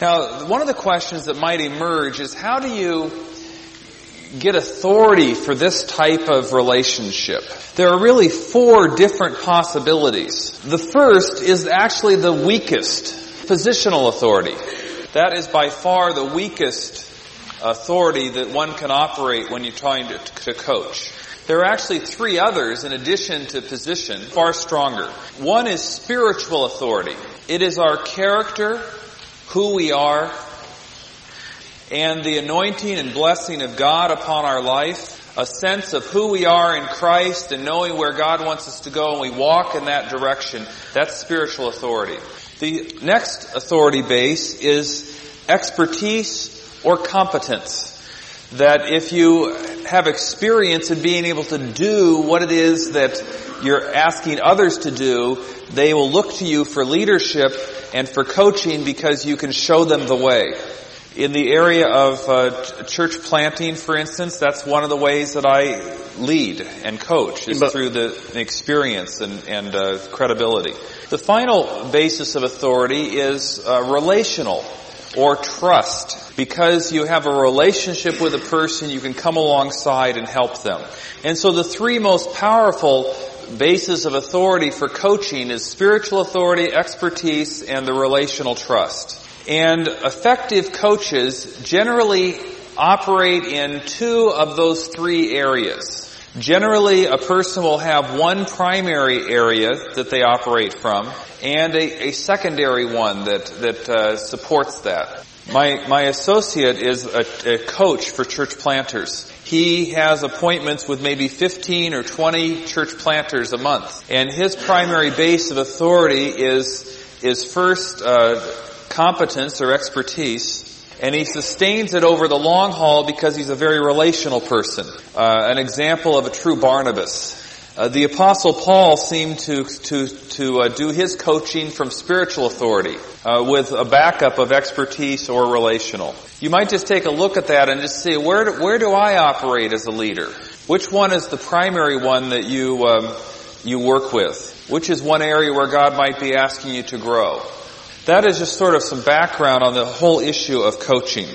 Now, one of the questions that might emerge is how do you get authority for this type of relationship? There are really four different possibilities. The first is actually the weakest positional authority. That is by far the weakest authority that one can operate when you're trying to, to coach. There are actually three others in addition to position, far stronger. One is spiritual authority. It is our character, who we are, and the anointing and blessing of God upon our life, a sense of who we are in Christ and knowing where God wants us to go and we walk in that direction. That's spiritual authority. The next authority base is expertise or competence. That if you have experience in being able to do what it is that you're asking others to do, they will look to you for leadership and for coaching because you can show them the way. In the area of uh, church planting, for instance, that's one of the ways that I lead and coach is but, through the experience and, and uh, credibility. The final basis of authority is uh, relational or trust. Because you have a relationship with a person, you can come alongside and help them. And so the three most powerful bases of authority for coaching is spiritual authority, expertise, and the relational trust. And effective coaches generally operate in two of those three areas. Generally, a person will have one primary area that they operate from and a, a secondary one that, that uh, supports that. My, my associate is a, a coach for church planters. He has appointments with maybe 15 or 20 church planters a month. And his primary base of authority is, is first, uh, competence or expertise, and he sustains it over the long haul because he's a very relational person. Uh, an example of a true Barnabas. Uh, the apostle Paul seemed to to to uh, do his coaching from spiritual authority uh, with a backup of expertise or relational. You might just take a look at that and just see where do, where do I operate as a leader? Which one is the primary one that you um, you work with? Which is one area where God might be asking you to grow? That is just sort of some background on the whole issue of coaching.